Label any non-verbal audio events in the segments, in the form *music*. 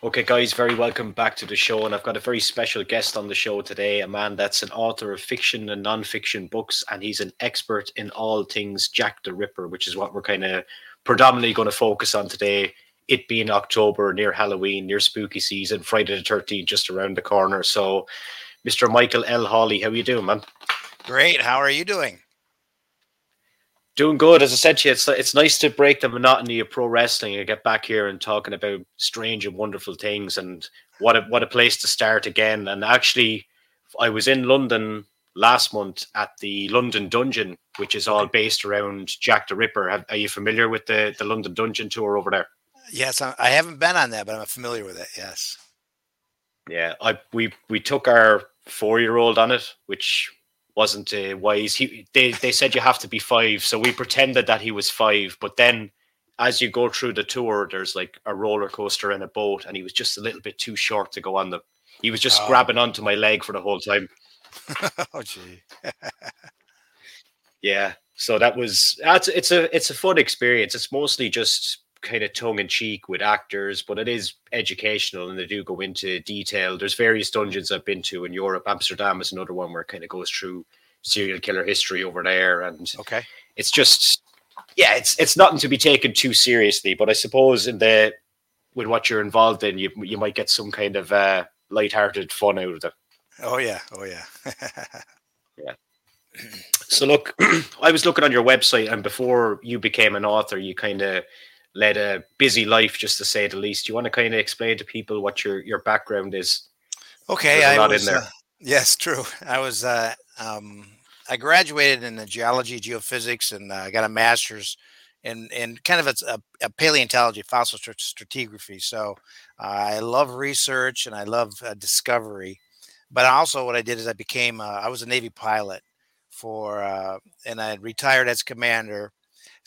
Okay, guys, very welcome back to the show. And I've got a very special guest on the show today, a man that's an author of fiction and non-fiction books, and he's an expert in all things Jack the Ripper, which is what we're kind of predominantly going to focus on today. It being October, near Halloween, near spooky season, Friday the 13th, just around the corner. So, Mr. Michael L. Hawley, how are you doing, man? Great. How are you doing? Doing good. As I said to you, it's it's nice to break the monotony of pro wrestling and get back here and talking about strange and wonderful things and what a what a place to start again. And actually, I was in London last month at the London Dungeon, which is all based around Jack the Ripper. Have, are you familiar with the the London Dungeon tour over there? Yes, I haven't been on that, but I'm familiar with it. Yes. Yeah, I we we took our four year old on it, which wasn't uh, wise. He they they said you have to be five, so we pretended that he was five. But then, as you go through the tour, there's like a roller coaster and a boat, and he was just a little bit too short to go on them. He was just oh. grabbing onto my leg for the whole time. *laughs* oh gee. yeah. So that was that's it's a it's a fun experience. It's mostly just kind of tongue in cheek with actors, but it is educational and they do go into detail. There's various dungeons I've been to in Europe. Amsterdam is another one where it kind of goes through serial killer history over there, and okay, it's just yeah, it's it's nothing to be taken too seriously. But I suppose in the with what you're involved in, you you might get some kind of uh, light-hearted fun out of it. Oh yeah, oh yeah, *laughs* yeah. So look, *clears throat* I was looking on your website, and before you became an author, you kind of led a busy life, just to say the least. Do you want to kind of explain to people what your your background is? Okay, I was. Uh, yes, true. I was. Uh, um, I graduated in geology, geophysics, and I uh, got a master's in in kind of a, a paleontology, fossil stratigraphy. So uh, I love research and I love uh, discovery. But also, what I did is I became uh, I was a Navy pilot for, and I retired as commander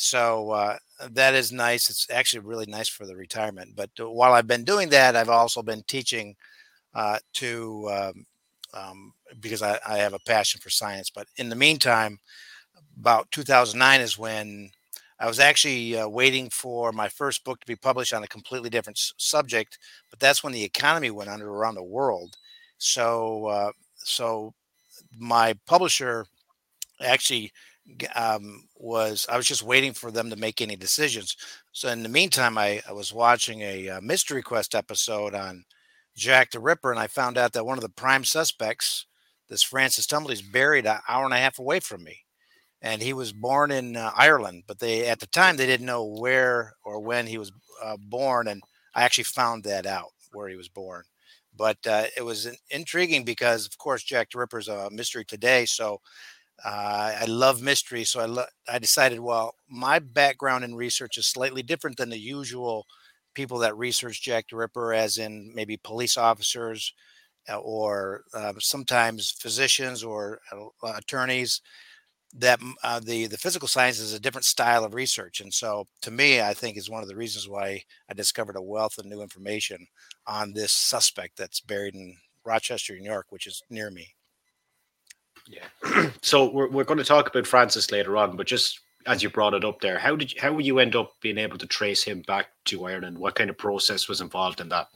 so uh, that is nice. It's actually really nice for the retirement. But uh, while I've been doing that, I've also been teaching uh, to um, um, because I, I, have a passion for science. But in the meantime, about 2009 is when I was actually uh, waiting for my first book to be published on a completely different s- subject. But that's when the economy went under around the world. So uh, so my publisher actually um, was I was just waiting for them to make any decisions. So in the meantime, I, I was watching a, a uh, Mystery Quest episode on Jack the Ripper, and I found out that one of the prime suspects, this Francis Tumblety, is buried an hour and a half away from me, and he was born in uh, Ireland. But they at the time they didn't know where or when he was uh, born, and I actually found that out where he was born. But uh, it was intriguing because, of course, Jack the Ripper is a mystery today. So uh, I love mystery, so I lo- I decided, well, my background in research is slightly different than the usual people that research Jack the Ripper, as in maybe police officers uh, or uh, sometimes physicians or uh, attorneys. That uh, the the physical science is a different style of research, and so to me, I think is one of the reasons why I discovered a wealth of new information on this suspect that's buried in Rochester, New York, which is near me. Yeah. *clears throat* so we're we're going to talk about Francis later on, but just as you brought it up there, how did you, how you end up being able to trace him back to Ireland? What kind of process was involved in that?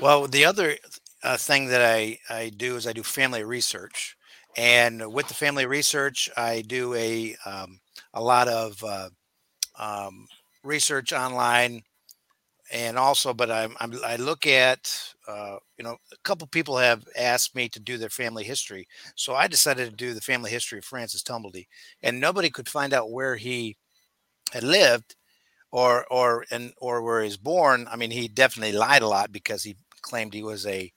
Well, the other uh, thing that I I do is I do family research, and with the family research, I do a um, a lot of uh, um, research online and also, but I'm, I'm i look at uh, you know a couple people have asked me to do their family history, so I decided to do the family history of Francis Tumblety, and nobody could find out where he had lived or or and or where he was born. I mean, he definitely lied a lot because he claimed he was a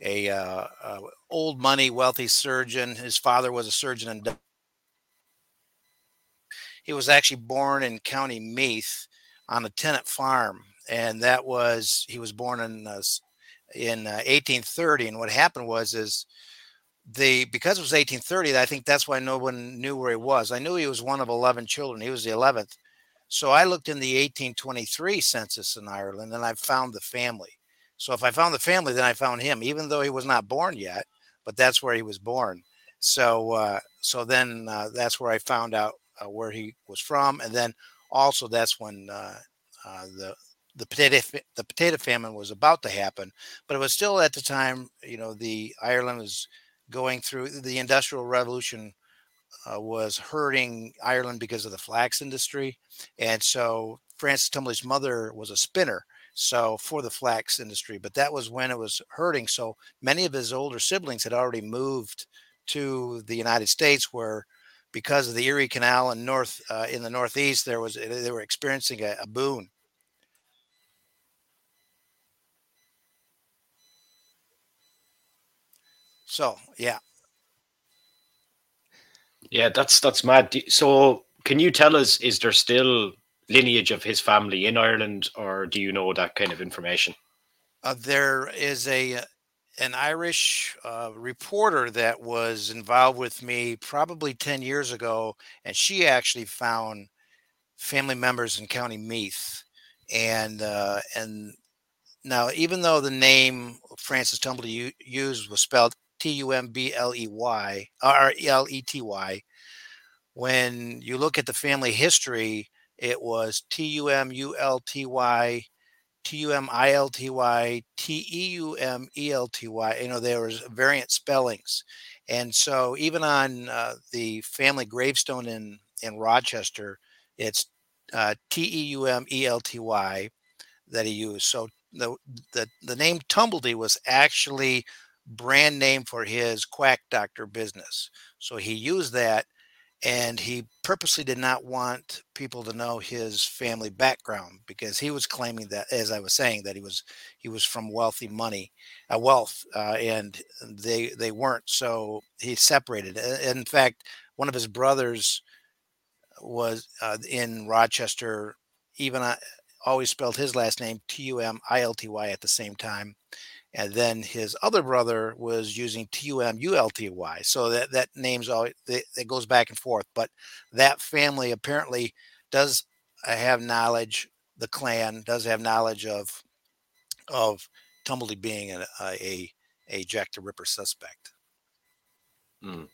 a uh, uh, old money wealthy surgeon. His father was a surgeon and he was actually born in County Meath on a tenant farm and that was he was born in uh, in uh, 1830 and what happened was is the because it was 1830 i think that's why no one knew where he was. I knew he was one of 11 children he was the 11th so i looked in the 1823 census in ireland and i found the family. So if i found the family then i found him even though he was not born yet but that's where he was born. So uh, so then uh, that's where i found out uh, where he was from and then also that's when uh, uh, the the potato the potato famine was about to happen, but it was still at the time. You know, the Ireland was going through the Industrial Revolution uh, was hurting Ireland because of the flax industry, and so Francis Tumblety's mother was a spinner, so for the flax industry. But that was when it was hurting. So many of his older siblings had already moved to the United States, where because of the Erie Canal and north uh, in the Northeast, there was they were experiencing a, a boon. So yeah, yeah, that's that's mad. So, can you tell us, is there still lineage of his family in Ireland, or do you know that kind of information? Uh, there is a an Irish uh, reporter that was involved with me probably ten years ago, and she actually found family members in County Meath, and uh, and now even though the name Francis Tumblety used was spelled T U M B L E Y R L E T Y. When you look at the family history, it was T U M U L T Y, T U M I L T Y, T E U M E L T Y. You know, there was variant spellings. And so even on uh, the family gravestone in, in Rochester, it's uh, T E U M E L T Y that he used. So the, the, the name Tumblety was actually brand name for his quack doctor business. So he used that and he purposely did not want people to know his family background because he was claiming that as i was saying that he was he was from wealthy money uh, wealth uh, and they they weren't so he separated in fact one of his brothers was uh, in rochester even I always spelled his last name t-u-m-i-l-t-y at the same time and then his other brother was using T-U-M-U-L-T-Y. So that that name's all it goes back and forth. But that family apparently does uh, have knowledge. The clan does have knowledge of of Tumblety being a a, a Jack the Ripper suspect. Mm.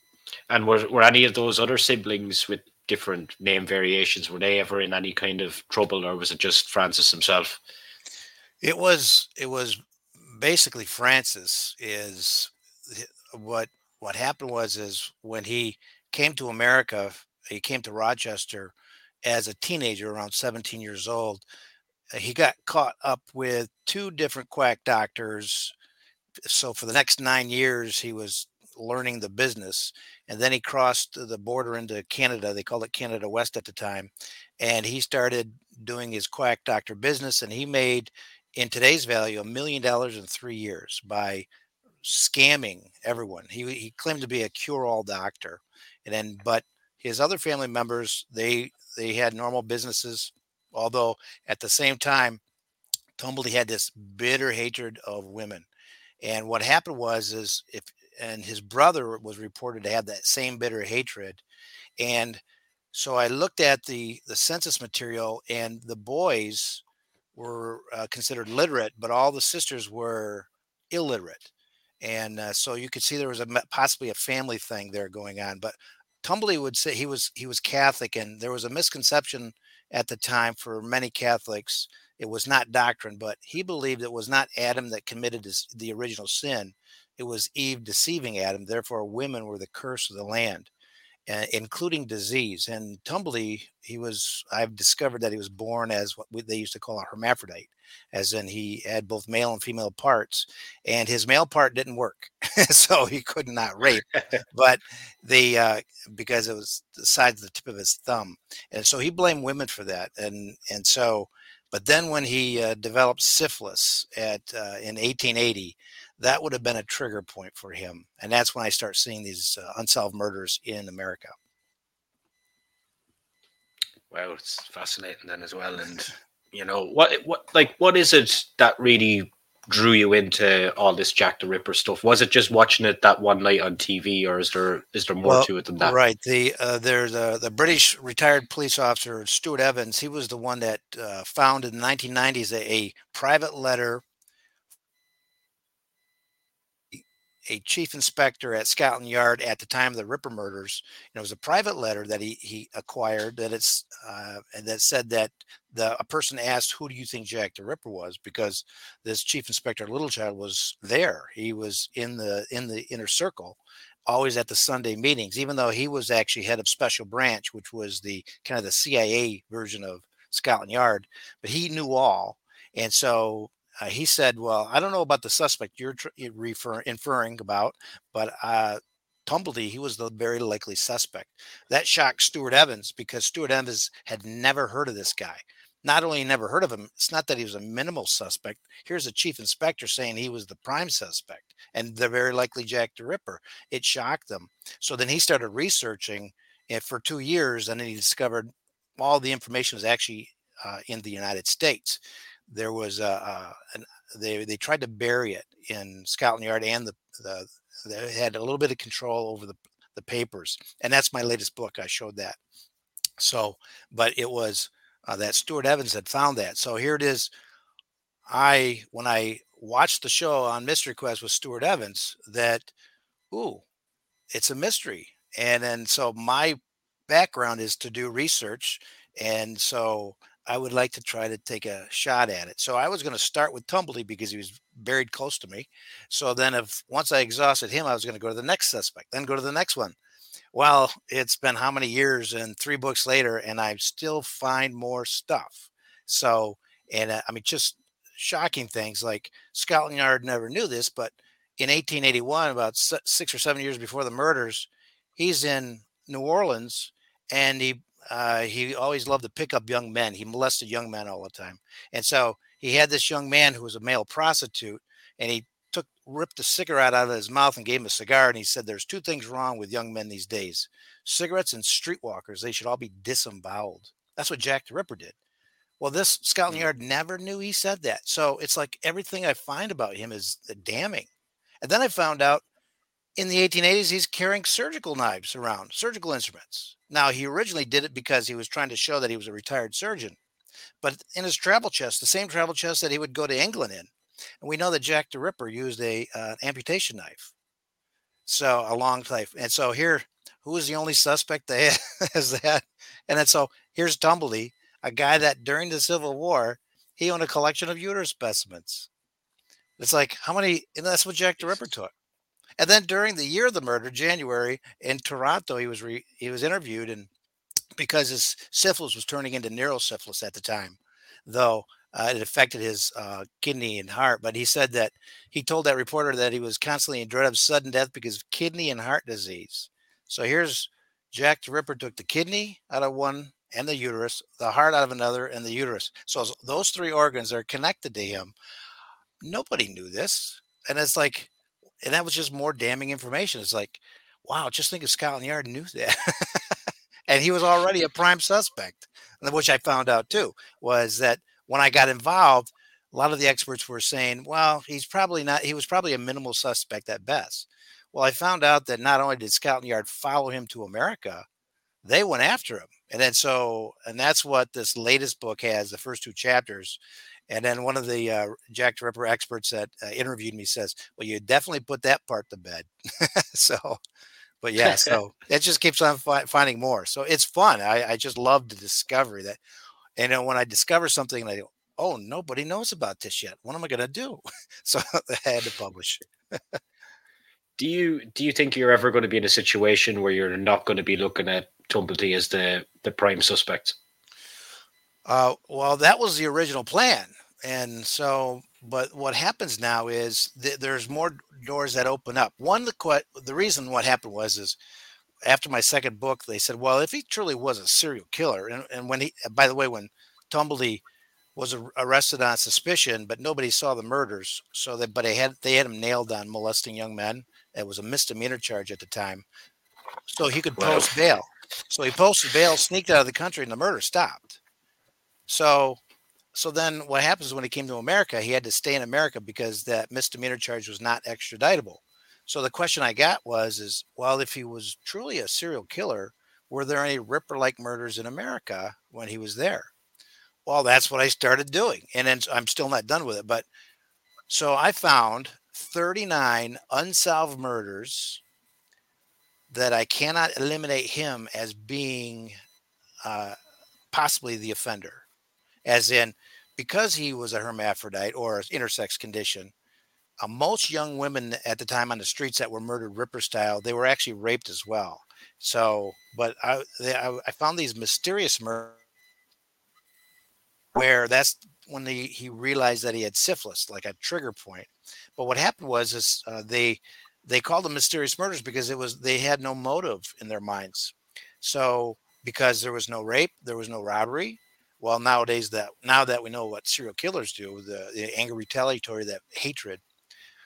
And were were any of those other siblings with different name variations were they ever in any kind of trouble, or was it just Francis himself? It was it was basically Francis is what what happened was is when he came to America, he came to Rochester as a teenager around 17 years old. Uh, he got caught up with two different quack doctors. So for the next nine years, he was learning the business. And then he crossed the border into Canada. They called it Canada West at the time. And he started doing his quack doctor business. And he made in today's value a million dollars in three years by scamming everyone. He he claimed to be a cure-all doctor, and then but his other family members they they had normal businesses, although at the same time, Tumblety had this bitter hatred of women. And what happened was is if and his brother was reported to have that same bitter hatred, and so I looked at the the census material and the boys were uh, considered literate, but all the sisters were illiterate. And uh, so you could see there was a possibly a family thing there going on. But Tumblety would say he was he was Catholic, and there was a misconception at the time for many Catholics. It was not doctrine, but he believed it was not Adam that committed his, the original sin. It was Eve deceiving Adam. Therefore, women were the curse of the land including disease. And Tumblety, he was, I've discovered that he was born as what they used to call a hermaphrodite, as in he had both male and female parts, and his male part didn't work. *laughs* so he could not rape, *laughs* but the, uh, because it was the size of the tip of his thumb. And so he blamed women for that. And, and so, but then when he uh, developed syphilis at, uh, in 1880, that would have been a trigger point for him. And that's when I start seeing these uh, unsolved murders in America. Wow, it's fascinating then as well. And you know what, what, like, what is it that really drew you into all this Jack the Ripper stuff? Was it just watching it that one night on TV, or is there is there more well, to it than that? Right. The uh, there's the British retired police officer Stewart Evans. He was the one that uh, found in the 1990s a, a private letter a chief inspector at Scotland Yard at the time of the Ripper murders. it was a private letter that he he acquired that it's uh, and that said that the a person asked, "Who do you think Jack the Ripper was?" Because this chief inspector Littlechild was there. He was in the in the inner circle, always at the Sunday meetings, even though he was actually head of special branch, which was the kind of the CIA version of Scotland Yard. But he knew all, and so uh, he said, "Well, I don't know about the suspect you're tr- refer- inferring about, but uh, Tumblety, he was the very likely suspect." That shocked Stewart Evans because Stewart Evans had never heard of this guy. Not only never heard of him, it's not that he was a minimal suspect. Here's a chief inspector saying he was the prime suspect and the very likely Jack the Ripper. It shocked them. So then he started researching it for two years, and then he discovered all the information was actually uh, in the United States there was a, an, they they tried to bury it in Scotland Yard and the the they had a little bit of control over the the papers and that's my latest book I showed that. So but it was uh, that Stewart Evans had found that. So here it is. I when I watched the show on Mystery Quest with Stewart Evans that ooh it's a mystery. And then so my background is to do research and so I would like to try to take a shot at it. So I was going to start with Tumblety because he was buried close to me. So then, if once I exhausted him, I was going to go to the next suspect, then go to the next one. Well, it's been how many years and three books later, and I still find more stuff. So, and uh, I mean, just shocking things like Scotland Yard never knew this, but in 1881, about six or seven years before the murders, he's in New Orleans and he uh, he always loved to pick up young men. He molested young men all the time. And so he had this young man who was a male prostitute, and he took ripped a cigarette out of his mouth and gave him a cigar. And he said, There's two things wrong with young men these days cigarettes and streetwalkers. They should all be disemboweled. That's what Jack the Ripper did. Well, this Scotland mm. Yard never knew he said that. So it's like everything I find about him is damning. And then I found out in the 1880s, he's carrying surgical knives around, surgical instruments. Now, he originally did it because he was trying to show that he was a retired surgeon. But in his travel chest, the same travel chest that he would go to England in, and we know that Jack the Ripper used a uh, amputation knife, so a long knife. And so here, who is the only suspect that *laughs* has that? And then so here's Tumblety, a guy that during the Civil War he owned a collection of uterus specimens. It's like how many? And that's what Jack the Ripper took. And then during the year of the murder, January in Toronto, he was re, he was interviewed, and because his syphilis was turning into neurosyphilis at the time, though uh, it affected his uh, kidney and heart. But he said that he told that reporter that he was constantly in dread of sudden death because of kidney and heart disease. So here's Jack the Ripper took the kidney out of one and the uterus, the heart out of another, and the uterus. So those three organs are connected to him. Nobody knew this. And it's like, and that was just more damning information. It's like, wow, just think if Scotland Yard knew that. *laughs* and he was already a prime suspect, which I found out too, was that when I got involved, a lot of the experts were saying, well, he's probably not, he was probably a minimal suspect at best. Well, I found out that not only did Scotland Yard follow him to America, they went after him. And then so, and that's what this latest book has the first two chapters and then one of the uh, Jack the Ripper experts that uh, interviewed me says, "Well, you definitely put that part to bed." *laughs* so, but yeah, *laughs* so it just keeps on fi- finding more. So it's fun. I, I just love the discovery that, and then when I discover something, I go, "Oh, nobody knows about this yet. What am I going to do?" *laughs* so I had to publish. do you do you think you're ever going to be in a situation where you're not going to be looking at Tumblety as the the prime suspect? Uh, well, that was the original plan and so but what happens now is th- there's more doors that open up. One the que- the reason what happened was is after my second book they said well if he truly was a serial killer and, and when he by the way when tumblety was arrested on suspicion but nobody saw the murders so that but they had they had him nailed on molesting young men. It was a misdemeanor charge at the time. So he could post bail. So he posted bail sneaked out of the country and the murder stopped. So so then what happens when he came to America, he had to stay in America because that misdemeanor charge was not extraditable. So the question I got was is well, if he was truly a serial killer, were there any Ripper like murders in America when he was there? Well, that's what I started doing. And then I'm still not done with it. But so I found 39 unsolved murders that I cannot eliminate him as being uh, possibly the offender, as in because he was a hermaphrodite or intersex condition. Uh, most young women at the time on the streets that were murdered Ripper style, they were actually raped as well. So, but I, they, I, I found these mysterious murders where that's when he, he realized that he had syphilis, like a trigger point. But what happened was is uh, they they called them mysterious murders because it was they had no motive in their minds. So because there was no rape, there was no robbery. Well, nowadays that now that we know what serial killers do, the, the anger retaliatory, that hatred.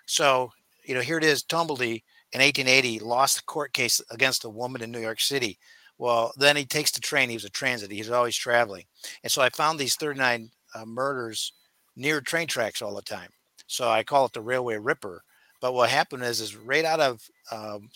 So you know, here it is. Tumblety in 1880 lost the court case against a woman in New York City. Well, then he takes the train. He was a transit. He's always traveling, and so I found these 39 uh, murders near train tracks all the time. So I call it the Railway Ripper. But what happened is, is right out of um,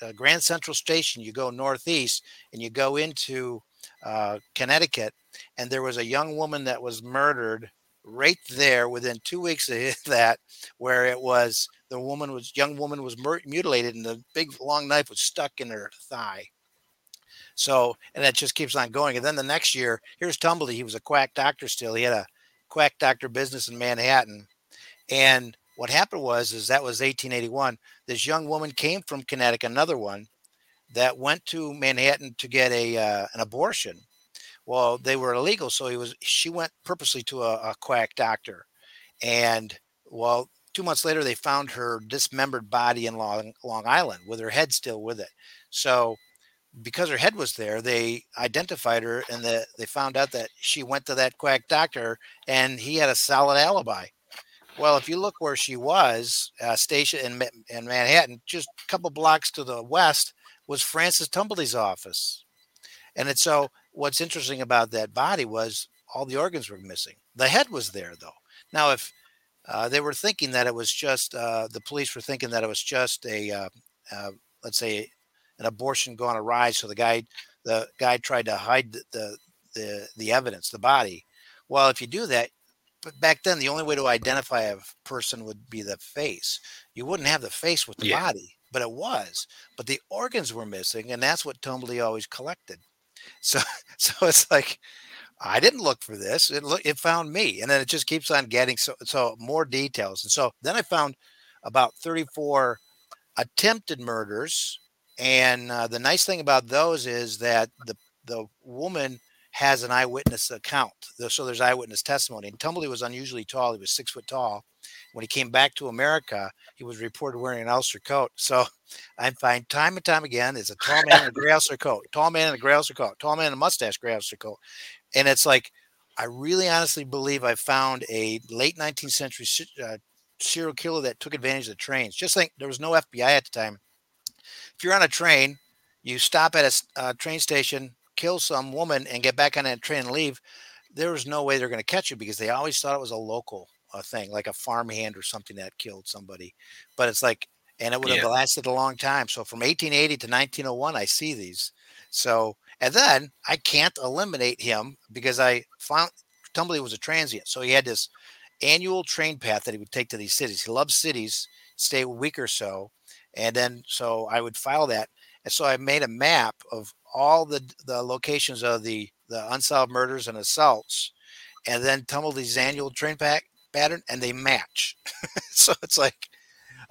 uh, Grand Central Station, you go northeast and you go into uh, Connecticut, and there was a young woman that was murdered right there within two weeks of *laughs* that, where it was the woman was young woman was mutilated, and the big long knife was stuck in her thigh. So, and that just keeps on going. And then the next year, here's Tumblety. He was a quack doctor still. He had a quack doctor business in Manhattan. And what happened was, is that was 1881. This young woman came from Connecticut, another one that went to Manhattan to get a uh, an abortion. Well, they were illegal, so he was. She went purposely to a, a quack doctor, and well, two months later, they found her dismembered body in Long, Long Island with her head still with it. So because her head was there, they identified her and the, they found out that she went to that quack doctor and he had a solid alibi. Well, if you look where she was, uh, in, in Manhattan, just a couple blocks to the west was Francis Tumblety's office. And it's so what's interesting about that body was all the organs were missing. The head was there though. Now, if uh, they were thinking that it was just uh, the police were thinking that it was just a uh, uh, let's say an abortion gone awry. So the guy, the guy tried to hide the, the, the, the evidence, the body. Well, if you do that, but back then the only way to identify a person would be the face. You wouldn't have the face with the yeah. body, but it was. But the organs were missing, and that's what Tumblety always collected. *laughs* So, so it's like I didn't look for this; it look, it found me, and then it just keeps on getting so so more details. And so then I found about thirty four attempted murders and uh, the nice thing about those is that the the woman has an eyewitness account. So there's eyewitness testimony. And Tumblety was unusually tall. He was six foot tall. When he came back to America, he was reported wearing an Ulster coat. So I find time and time again, it's a tall man in a gray Ulster coat, tall man in a gray Ulster coat, tall man in a mustache, gray Ulster coat. And it's like, I really honestly believe I found a late 19th century uh, serial killer that took advantage of the trains. Just think there was no FBI at the time if you're on a train, you stop at a uh, train station, kill some woman, and get back on that train and leave. There was no way they're going to catch you because they always thought it was a local uh, thing, like a farmhand or something that killed somebody. But it's like, and it would have yeah. lasted a long time. So from 1880 to 1901, I see these. So, and then I can't eliminate him because I found Tumblety was a transient. So he had this annual train path that he would take to these cities. He loves cities, stay a week or so. And then so I would file that. And so I made a map of all the the locations of the the unsolved murders and assaults, and then Tumblety's annual train pack pattern, and they match. *laughs* so it's like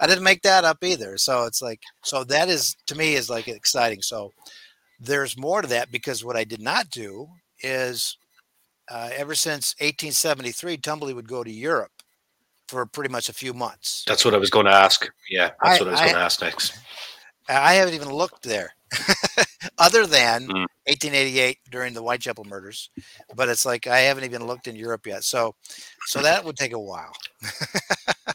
I didn't make that up either. So it's like so that is to me is like exciting. So there's more to that because what I did not do is uh, ever since 1873, Tumblety would go to Europe for pretty much a few months. That's what I was going to ask. Yeah, that's I, what I was going to ask next. I haven't even looked there, *laughs* other than mm. 1888 during the Whitechapel murders. But it's like I haven't even looked in Europe yet. So, so that would take a while. *laughs*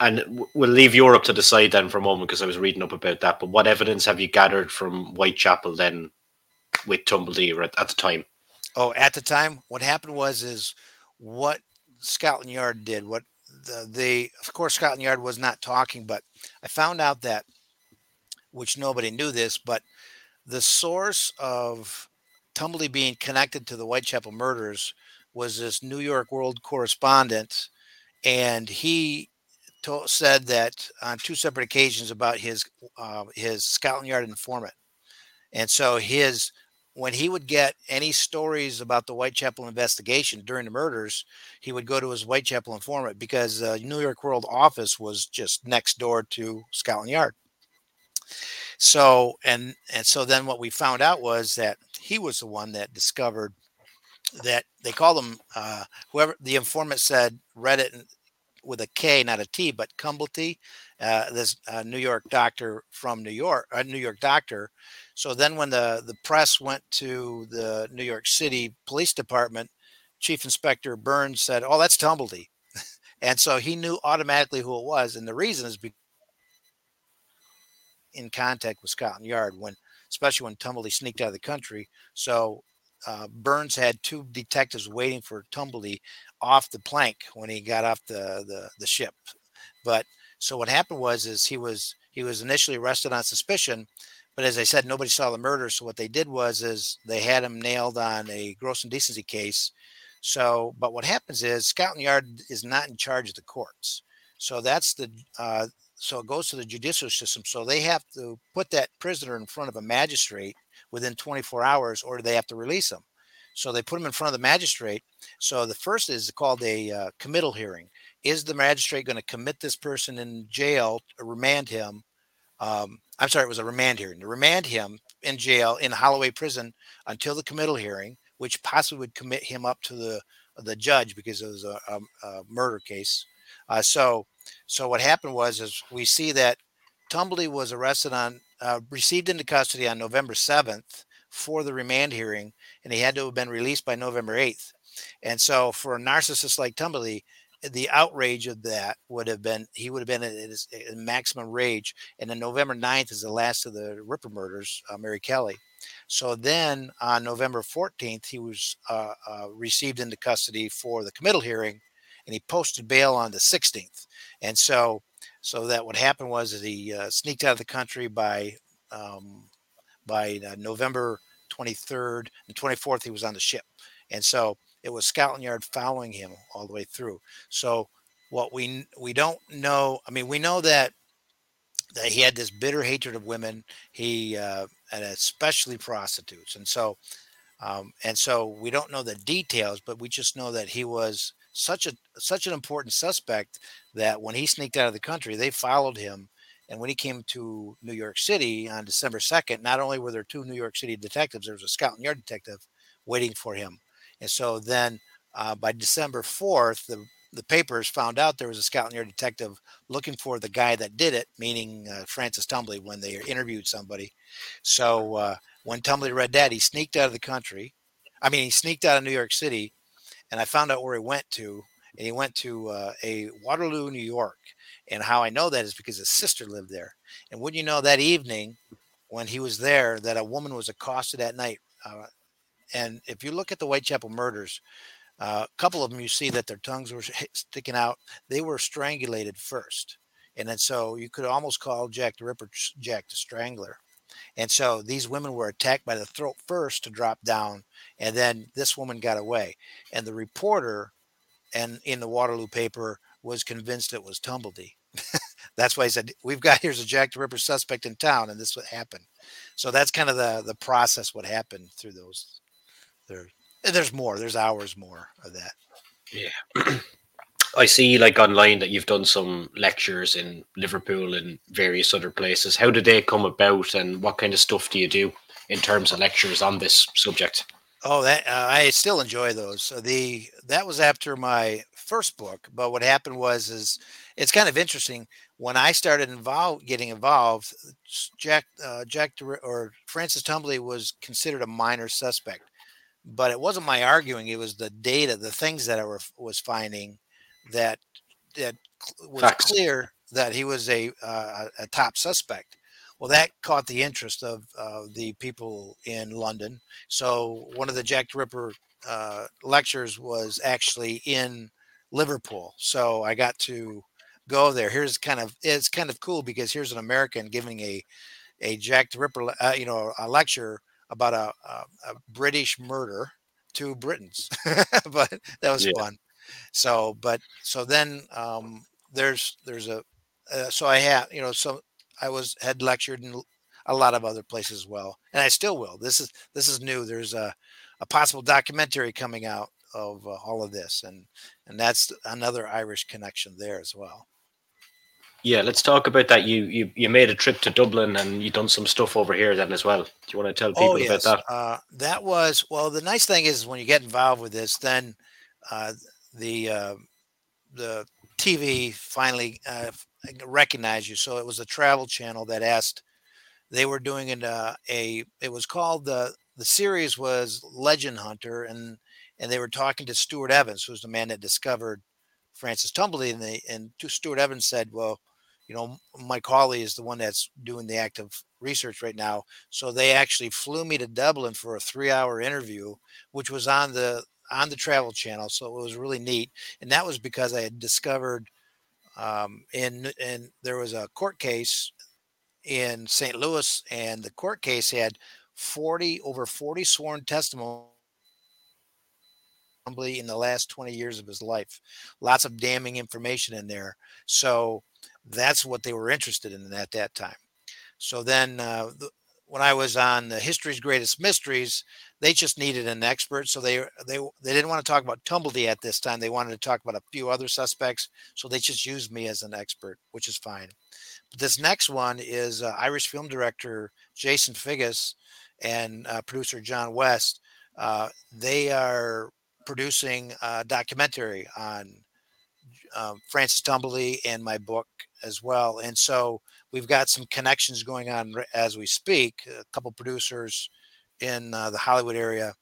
and we'll leave Europe to the side then for a moment because I was reading up about that. But what evidence have you gathered from Whitechapel then with Tumblety at, at the time? Oh, at the time, what happened was is what Scotland Yard did. What the, the of course Scotland Yard was not talking, but I found out that, which nobody knew this, but the source of Tumblety being connected to the Whitechapel murders was this New York World correspondent, and he said that on two separate occasions about his uh, his Scotland Yard informant, and so his when he would get any stories about the Whitechapel investigation during the murders, he would go to his Whitechapel informant because the uh, New York World office was just next door to Scotland Yard. So and and so then what we found out was that he was the one that discovered that they call them uh, whoever the informant said read it with a K, not a T, but Kumblety, uh, this uh, New York doctor from New York, a New York doctor. So then, when the the press went to the New York City Police Department, Chief Inspector Byrnes said, "Oh, that's Tumblety," *laughs* and so he knew automatically who it was. And the reason is because in contact with Scotland Yard when, especially when Tumblety sneaked out of the country. So uh, Byrnes had two detectives waiting for Tumblety off the plank when he got off the, the, the ship. But so what happened was is he was he was initially arrested on suspicion, but as I said, nobody saw the murder. So what they did was is they had him nailed on a gross indecency case. So, but what happens is Scotland Yard is not in charge of the courts. So that's the uh, so it goes to the judicial system. So they have to put that prisoner in front of a magistrate within 24 hours, or they have to release him. So they put him in front of the magistrate. So the first is called a uh, committal hearing. Is the magistrate going to commit this person in jail or remand him? Um, I'm sorry, it was a remand hearing. To remand him in jail in Holloway Prison until the committal hearing, which possibly would commit him up to the the judge because it was a, a, a murder case. Uh, so, so what happened was is we see that Tumblety was arrested on, uh, received into custody on November 7th for the remand hearing, and he had to have been released by November 8th. And so, for a narcissist like Tumblety, the outrage of that would have been he would have been in his maximum rage. And then November 9th is the last of the Ripper murders, uh, Mary Kelly. So then on November 14th, he was uh, uh, received into custody for the committal hearing, and he posted bail on the 16th. And so, so that what happened was that he uh, sneaked out of the country by um, by uh, November 23rd and 24th. He was on the ship, and so it was Scotland Yard following him all the way through. So what we we don't know, I mean, we know that that he had this bitter hatred of women. He uh, and especially prostitutes, and so um, and so we don't know the details, but we just know that he was such a such an important suspect that when he sneaked out of the country, they followed him. And when he came to New York City on December 2nd, not only were there two New York City detectives, there was a Scotland Yard detective waiting for him. And so then uh, by December 4th, the, the papers found out there was a Scotland Yard detective looking for the guy that did it, meaning uh, Francis Tumblety, when they interviewed somebody. So uh, when Tumblety read that, he sneaked out of the country. I mean, he sneaked out of New York City, and I found out where he went to. And he went to uh, a Waterloo, New York. And how I know that is because his sister lived there. And wouldn't you know that evening when he was there, that a woman was accosted at night uh, and if you look at the Whitechapel murders, uh, a couple of them you see that their tongues were sticking out. They were strangulated first. And then so you could almost call Jack the Ripper Jack the Strangler. And so these women were attacked by the throat first to drop down. And then this woman got away. And the reporter and in the Waterloo paper was convinced it was Tumblety. *laughs* that's why he said, We've got here's a Jack the Ripper suspect in town, and this what happened. So that's kind of the the process what happened through those there there's more there's hours more of that yeah *clears throat* i see like online that you've done some lectures in liverpool and various other places how did they come about and what kind of stuff do you do in terms of lectures on this subject oh that uh, i still enjoy those. So the that was after my first book but what happened was is it's kind of interesting. When i started involved getting involved jack uh, jack or francis tumblety was considered a minor suspect but it wasn't my arguing it was the data the things that i were, was finding that that was Facts. clear that he was a uh, a top suspect well that caught the interest of uh, the people in london so one of the jack the ripper uh, lectures was actually in liverpool so i got to go there here's kind of it's kind of cool because here's an american giving a a jack the ripper uh, you know a lecture about a, a, a British murder to Britons, *laughs* but that was yeah. fun. So, but so then um, there's there's a uh, so I have you know so I was had lectured in a lot of other places as well, and I still will. This is this is new. There's a a possible documentary coming out of uh, all of this, and and that's another Irish connection there as well. Yeah, let's talk about that. You you you made a trip to Dublin and you done some stuff over here then as well. Do you want to tell people oh, yes. about that? Uh, that was well. The nice thing is when you get involved with this, then uh, the uh, the TV finally recognized you. So it was a travel channel that asked. They were doing an, uh, a. It was called the the series was Legend Hunter, and and they were talking to Stewart Evans, who's the man that discovered Francis Tumbledean, and, they, and Stewart Evans said, "Well, you know, Mike Hawley is the one that's doing the active research right now. So they actually flew me to Dublin for a three-hour interview, which was on the on the Travel Channel. So it was really neat, and that was because I had discovered um, in and there was a court case in St. Louis, and the court case had 40 over 40 sworn testimony in the last 20 years of his life. Lots of damning information in there. So that's what they were interested in at that time. So then, uh, when I was on the History's Greatest Mysteries, they just needed an expert. So they they they didn't want to talk about Tumblety at this time. They wanted to talk about a few other suspects. So they just used me as an expert, which is fine. But this next one is uh, Irish film director Jason Figgis and uh, producer John West. Uh, they are producing a documentary on um, Francis Tumblety and my book as well. And so we've got some connections going on as we speak. A couple producers in uh, the Hollywood area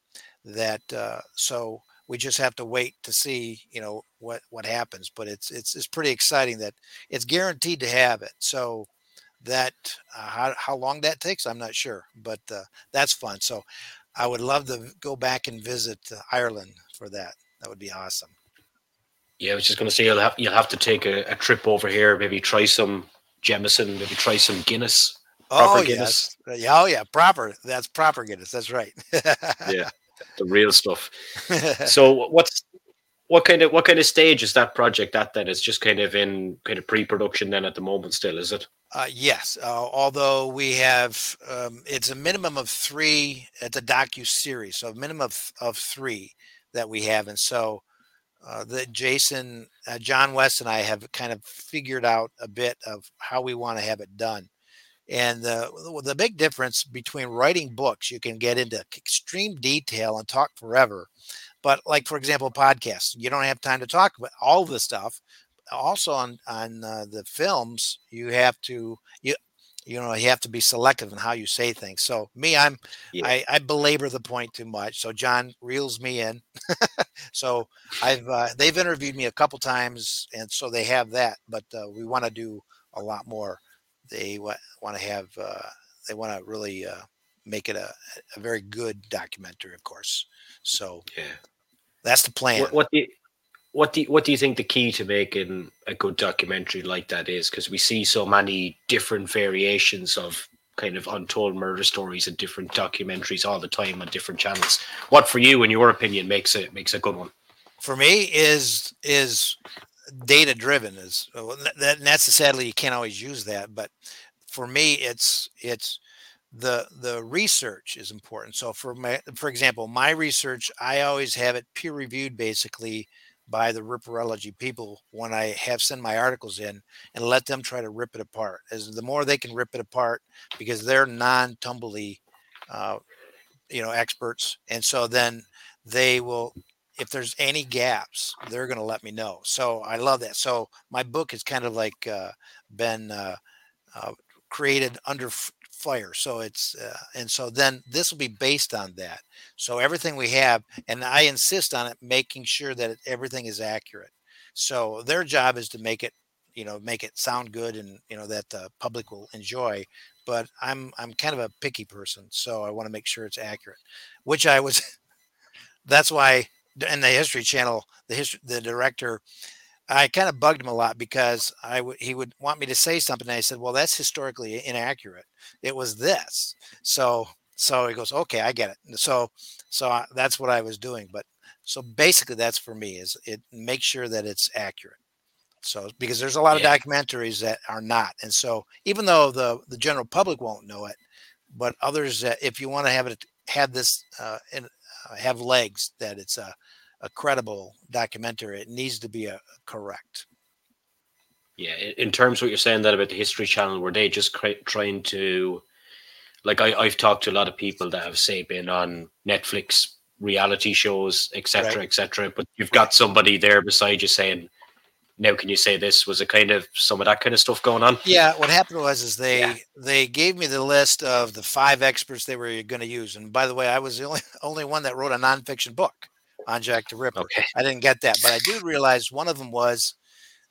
that uh, so we just have to wait to see you know what what happens. But it's it's it's pretty exciting that it's guaranteed to have it. So that uh, how how long that takes, I'm not sure, but uh, that's fun. So I would love to go back and visit uh, Ireland for that. That would be awesome. Yeah, I was just going to say you'll have you'll have to take a, a trip over here. Maybe try some Jameson. Maybe try some Guinness. Proper oh Guinness. yes, yeah, oh yeah, proper. That's proper Guinness. That's right. *laughs* yeah, the real stuff. so what's what kind of what kind of stage is that project at then? It's just kind of in kind of pre-production then at the moment still, is it? Uh, yes, uh, although we have um, it's a minimum of three It's a docu series, so a minimum of, of three that we have, and so uh, that Jason, uh, John West, and I have kind of figured out a bit of how we want to have it done. And the the big difference between writing books, you can get into extreme detail and talk forever. But like for example, podcasts, you don't have time to talk about all the stuff. Also on on uh, the films, you have to you you know you have to be selective in how you say things. So me i'm yeah. I, I belabor the point too much so john reels me in. *laughs* So i've uh, they've interviewed me a couple times and so they have that but uh, we want to do a lot more. They w- want to have uh, they want to really uh, make it a, a very good documentary of course. So yeah. that's the plan. what, what you, what do you, what do you think the key to making a good documentary like that is? Because we see so many different variations of kind of untold murder stories and different documentaries all the time on different channels. What for you, in your opinion, makes it makes a good one? For me, is is data driven. Is that that's sadly you can't always use that, but for me, it's it's the the research is important. So for my for example, my research, I always have it peer reviewed basically by the ripperology people when I have send my articles in and let them try to rip it apart. As the more they can rip it apart because they're non-tumbly, uh, you know, experts, and so then they will. If there's any gaps, they're going to let me know. So I love that. So my book has kind of like uh, been uh, uh created under fire. So it's uh, and so then this will be based on that. So everything we have, and I insist on it, making sure that everything is accurate. So their job is to make it, you know, make it sound good and you know that the public will enjoy. But I'm I'm kind of a picky person, so I want to make sure it's accurate. Which I was. *laughs* that's why in the History Channel, the history the director I kind of bugged him a lot because I w- he would want me to say something. And I said, "Well, that's historically inaccurate. It was this." So so he goes, "Okay, I get it." So so I, that's what I was doing. But so basically, that's for me is it make sure that it's accurate. So because there's a lot yeah. of documentaries that are not, and so even though the the general public won't know it, but others, uh, if you want to have it have this uh, in, uh, have legs, that it's a a credible documentary, it needs to be a, a correct. Yeah, in terms of what you're saying that about the History Channel, were they just trying to, like, I, I've talked to a lot of people that have say been on Netflix reality shows, etc., right. etc. But you've got somebody there beside you saying, "Now, can you say this?" Was it kind of some of that kind of stuff going on? Yeah, what happened was is they yeah. they gave me the list of the five experts they were going to use, and by the way, I was the only *laughs* only one that wrote a nonfiction book on Jack the Ripper. Okay. I didn't get that, but I do realize one of them was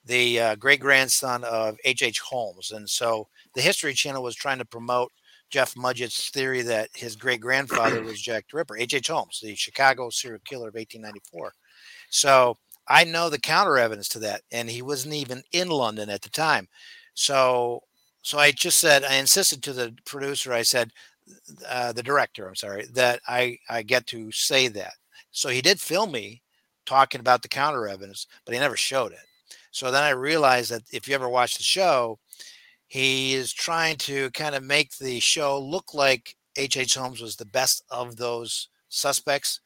the uh, great grandson of H.H. H. Holmes. And so the History Channel was trying to promote Jeff Mudgett's theory that his great grandfather was Jack the Ripper, H.H. H. Holmes, the Chicago serial killer of 1894. So I know the counter evidence to that, and he wasn't even in London at the time. So, so I just said I insisted to the producer. I said, uh, the director, I'm sorry, that I I get to say that. So he did film me talking about the counter evidence, but he never showed it. So then I realized that if you ever watch the show, he is trying to kind of make the show look like H.H. H. Holmes was the best of those suspects,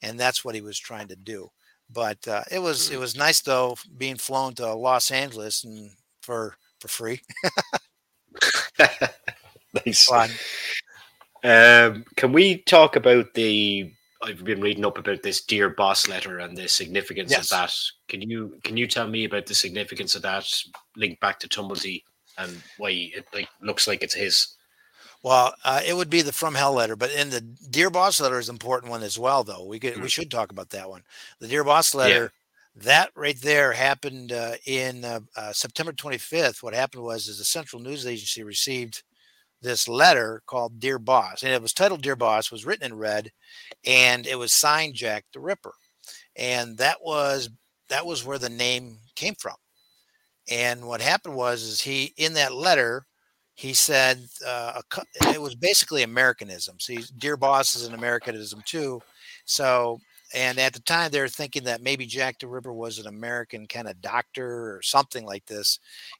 and that's what he was trying to do. But uh, it was it mm. was nice though being flown to Los Angeles and for for free. *laughs* nice. Um, can we talk about the I've been reading up about this dear boss letter and the significance yes. of that. Can you can you tell me about the significance of that linked back to Tumblety and why it like looks like it's his? Well, uh, it would be the from hell letter, but in the dear boss letter is important one as well. Though we could mm-hmm. we should talk about that one. The dear boss letter. Yeah. That right there happened uh, in uh, uh September 25th. What happened was, is the Central News Agency received this letter called Dear Boss, and it was titled Dear Boss, was written in red, and it was signed Jack the Ripper, and that was that was where the name came from. And what happened was, is he in that letter, he said uh, a, it was basically Americanism. See, Dear Boss is an Americanism too. So, and at the time, they were thinking that maybe Jack the Ripper was an American kind of doctor or something like this,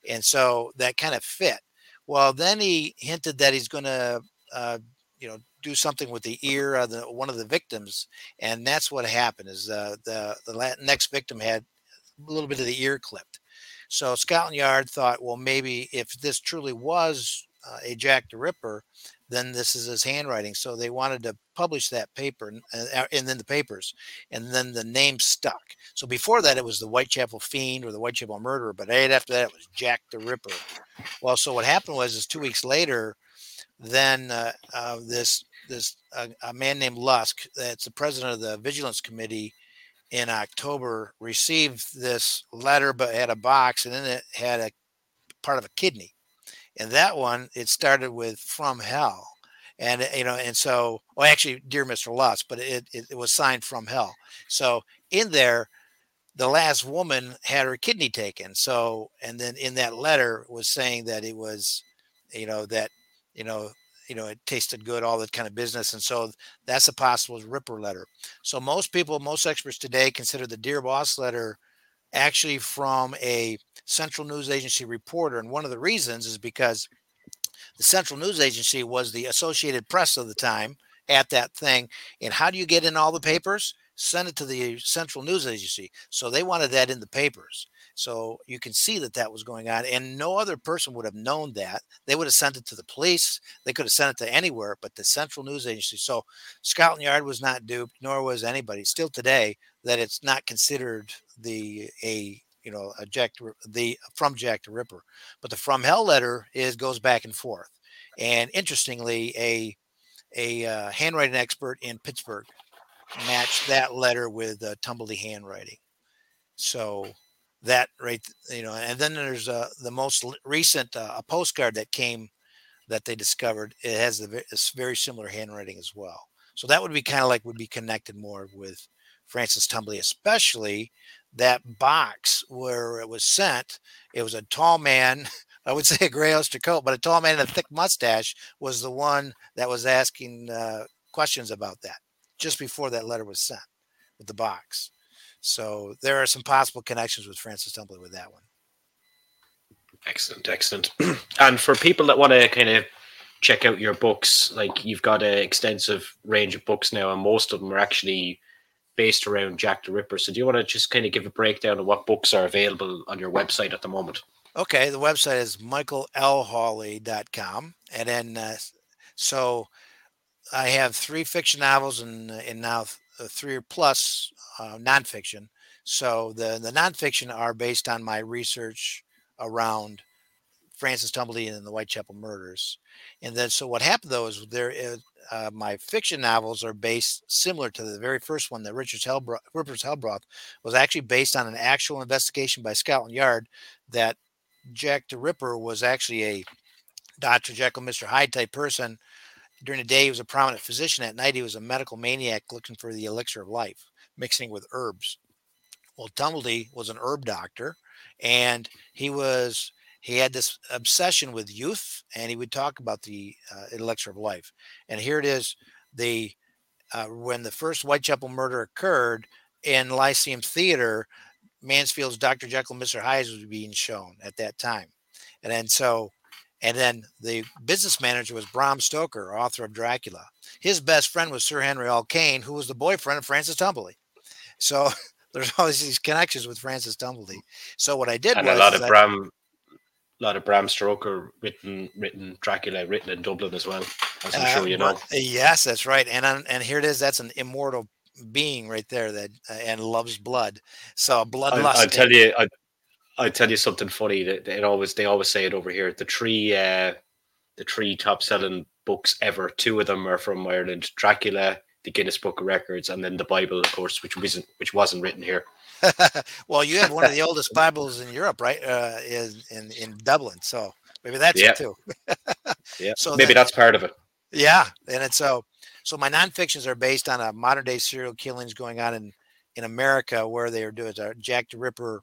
and so that kind of fit. Well, then he hinted that he's going to, uh, you know, do something with the ear of the, one of the victims, and that's what happened. Is uh, the the next victim had a little bit of the ear clipped. So Scotland Yard thought, well, maybe if this truly was uh, a Jack the Ripper, then this is his handwriting. So they wanted to publish that paper and, uh, and then the papers, and then the name stuck. So before that, it was the Whitechapel Fiend or the Whitechapel Murderer, but right after that, it was Jack the Ripper. Well, so what happened was, is two weeks later, then uh, uh, this this uh, a man named Lusk, that's the president of the Vigilance Committee in October, received this letter, but had a box, and then it had a part of a kidney and that one it started with from hell. And eh, you know and so well actually dear mr Lusk but it, it, it was signed from hell. So in there the last woman had her kidney taken. So and then in that letter was saying that it was you know that you know you know it tasted good all that kind of business and so that's a possible ripper letter. So most people most experts today consider the dear boss letter actually from a Central News Agency reporter. And one of the reasons is because the Central News Agency was the Associated Press of the time at that thing. And how do you get in all the papers? Send it to the Central News Agency. So they wanted that in the papers. So you can see that that was going on, and no other person would have known that. They would have sent it to the police. They could have sent it to anywhere, but the Central News Agency. So Scotland Yard was not duped, nor was anybody. Still today, that it's not considered the a you know a Jack the from Jack the Ripper, but the from Hell letter is goes back and forth. And interestingly, a a uh, handwriting expert in Pittsburgh matched that letter with uh, Tumblety handwriting. So that right you know and then there's uh, the most recent uh, a postcard that came that they discovered it has the very similar handwriting as well so that would be kind of like would be connected more with francis tumblety especially that box where it was sent it was a tall man *laughs* i would say a gray oyster coat but a tall man in a thick mustache was the one that was asking uh, questions about that just before that letter was sent with the box so there are some possible connections with Francis Tumblety with that one. Excellent, excellent. *clears throat* and for people that want to kind of check out your books, like you've got an extensive range of books now, and most of them are actually based around Jack the Ripper. So do you want to just kind of give a breakdown of what books are available on your website at the moment? Okay, the website is michaellhawley.com. And then, uh, so I have three fiction novels and, and now th- three plus uh, nonfiction. So the, the nonfiction are based on my research around Francis Tumblety and the Whitechapel murders. And then, so what happened though is there, is, uh, my fiction novels are based similar to the very first one that Richard's Hellbroth, Ripper's Hellbroth was actually based on an actual investigation by Scotland Yard that Jack the Ripper was actually a Dr. Jekyll, Mr. Hyde type person. During the day, he was a prominent physician. At night, he was a medical maniac looking for the elixir of life, mixing with herbs. Well, Tumblety was an herb doctor, and he was he had this obsession with youth, and he would talk about the uh, elixir of life. And here it is: the uh, when the first Whitechapel murder occurred in Lyceum Theater, Mansfield's Dr. Jekyll, Mr. Hyde was being shown at that time, and then so and then the business manager was Bram Stoker, author of Dracula. His best friend was Sir Henry Hall Caine, who was the boyfriend of Francis Tumblety. So *laughs* there's always these connections with Francis Tumblety. So what I did and was a lot of Bram, lot of Bram Stoker written, written Dracula written in Dublin as well, as I'm uh, sure you know. Yes, that's right. And and here it is. That's an immortal being right there that uh, and loves blood. So bloodlust. I, will tell you. I, I tell you something funny. That it always they always say it over here. The three uh, the three top selling books ever. Two of them are from Ireland: Dracula, the Guinness Book of Records, and then the Bible, of course, which wasn't which wasn't written here. *laughs* well, you have one of the *laughs* oldest Bibles in Europe, right? Uh, in in, in Dublin, so maybe that's yeah. it too. yeah, *laughs* so maybe then, that's part of it. Yeah, and it's so so my nonfictions are based on a modern day serial killings going on in in America where they are doing a Jack the Ripper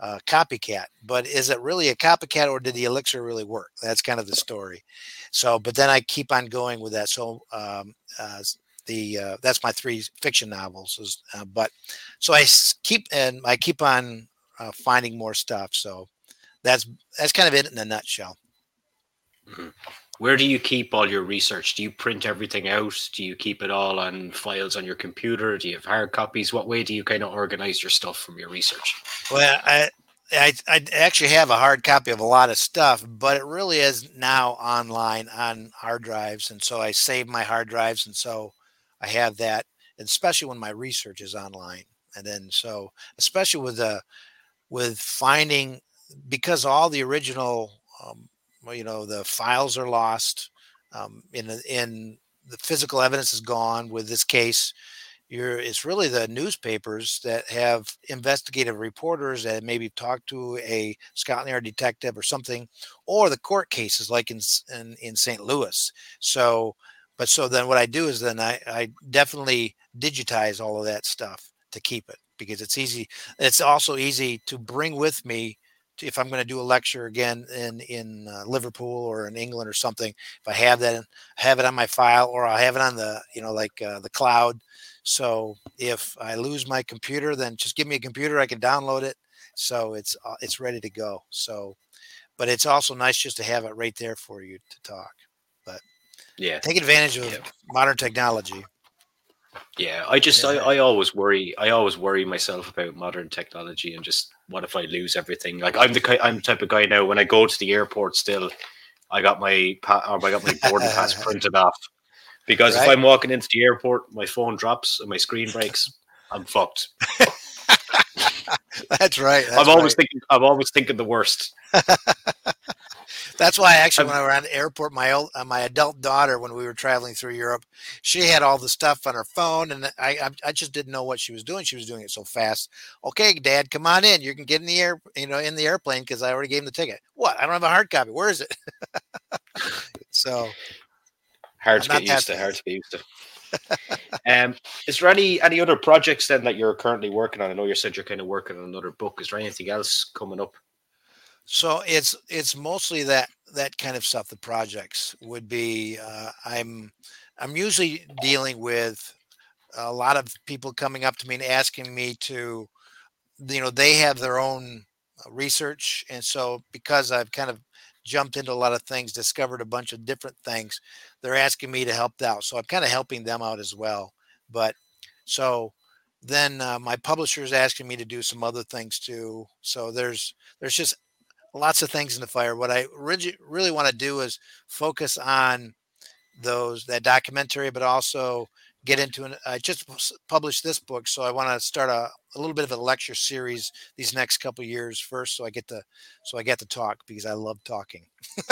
uh, copycat. But is it really a copycat or did the elixir really work? That's kind of the story. So, but then I keep on going with that. So, um, uh, the uh, that's my three fiction novels. Is, uh, but so I keep and I keep on uh, finding more stuff. So that's that's kind of it in a nutshell. Mm-hmm. Where do you keep all your research? Do you print everything out? Do you keep it all on files on your computer? Do you have hard copies? What way do you kind of organize your stuff from your research? Well, I, I, I actually have a hard copy of a lot of stuff, but it really is now online on hard drives. And so I save my hard drives. And so I have that, especially when my research is online. And then so, especially with the, with finding, because all the original um, you know the files are lost um, in in the physical evidence is gone with this case you're it's really the newspapers that have investigative reporters that maybe talked to a Scotland Yard detective or something, or the court cases like in in, in St. Louis. So, but so then what I do is then I, I definitely digitize all of that stuff to keep it because it's easy. It's also easy to bring with me to, if I'm going to do a lecture again in in uh, Liverpool or in England or something, if I have that, have it on my file, or I'll have it on the you know like uh, the cloud. So if I lose my computer, then just give me a computer, I can download it, so it's uh, it's ready to go. So, but it's also nice just to have it right there for you to talk. But yeah, take advantage of yeah. modern technology. Yeah, I just I, I always worry I always worry myself about modern technology and just what if I lose everything? Like I'm the I'm the type of guy now when I go to the airport still I got my or I got my boarding *laughs* pass printed off because right. if I'm walking into the airport my phone drops and my screen breaks I'm fucked. *laughs* that's right. That's I'm always right. thinking I'm always thinking the worst. *laughs* That's why actually, when I was at the airport, my old, uh, my adult daughter, when we were traveling through Europe, she had all the stuff on her phone, and I, I just didn't know what she was doing. She was doing it so fast. Okay, Dad, come on in. You can get in the air, you know, in the airplane because I already gave him the ticket. What? I don't have a hard copy. Where is it? *laughs* so hard to get used to. Hard to get used to. um, is there any any other projects then that you're currently working on? I know you said you're kind of working on another book. Is there anything else coming up? So it's it's mostly that that kind of stuff. The projects would be uh, I'm I'm usually dealing with a lot of people coming up to me and asking me to, you know, they have their own research, and so because I've kind of jumped into a lot of things, discovered a bunch of different things, they're asking me to help out. So I'm kind of helping them out as well. But so then uh, my publisher is asking me to do some other things too. So there's there's just lots of things in the fire. What I really really want to do is focus on those that documentary, but also get into an. I just published this book, so I want to start a, a little bit of a lecture series these next couple years first, so I get to so I get to talk because I love talking. *laughs*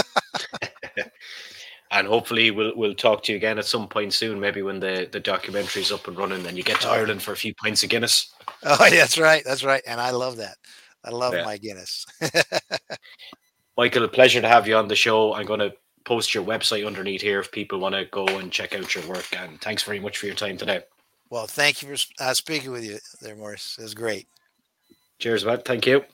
and hopefully we'll we'll talk to you again at some point soon. Maybe when the the documentary's up and running, and you get to oh, Ireland for a few pints of Guinness. Oh, *laughs* yeah, that's right, that's right, and I love that. I love yeah. my Guinness. *laughs* Michael, a pleasure to have you on the show. I'm going to post your website underneath here if people want to go and check out your work. And thanks very much for your time today. Well, thank you for uh, speaking with you there, Morris. It was great. Cheers, man. Thank you.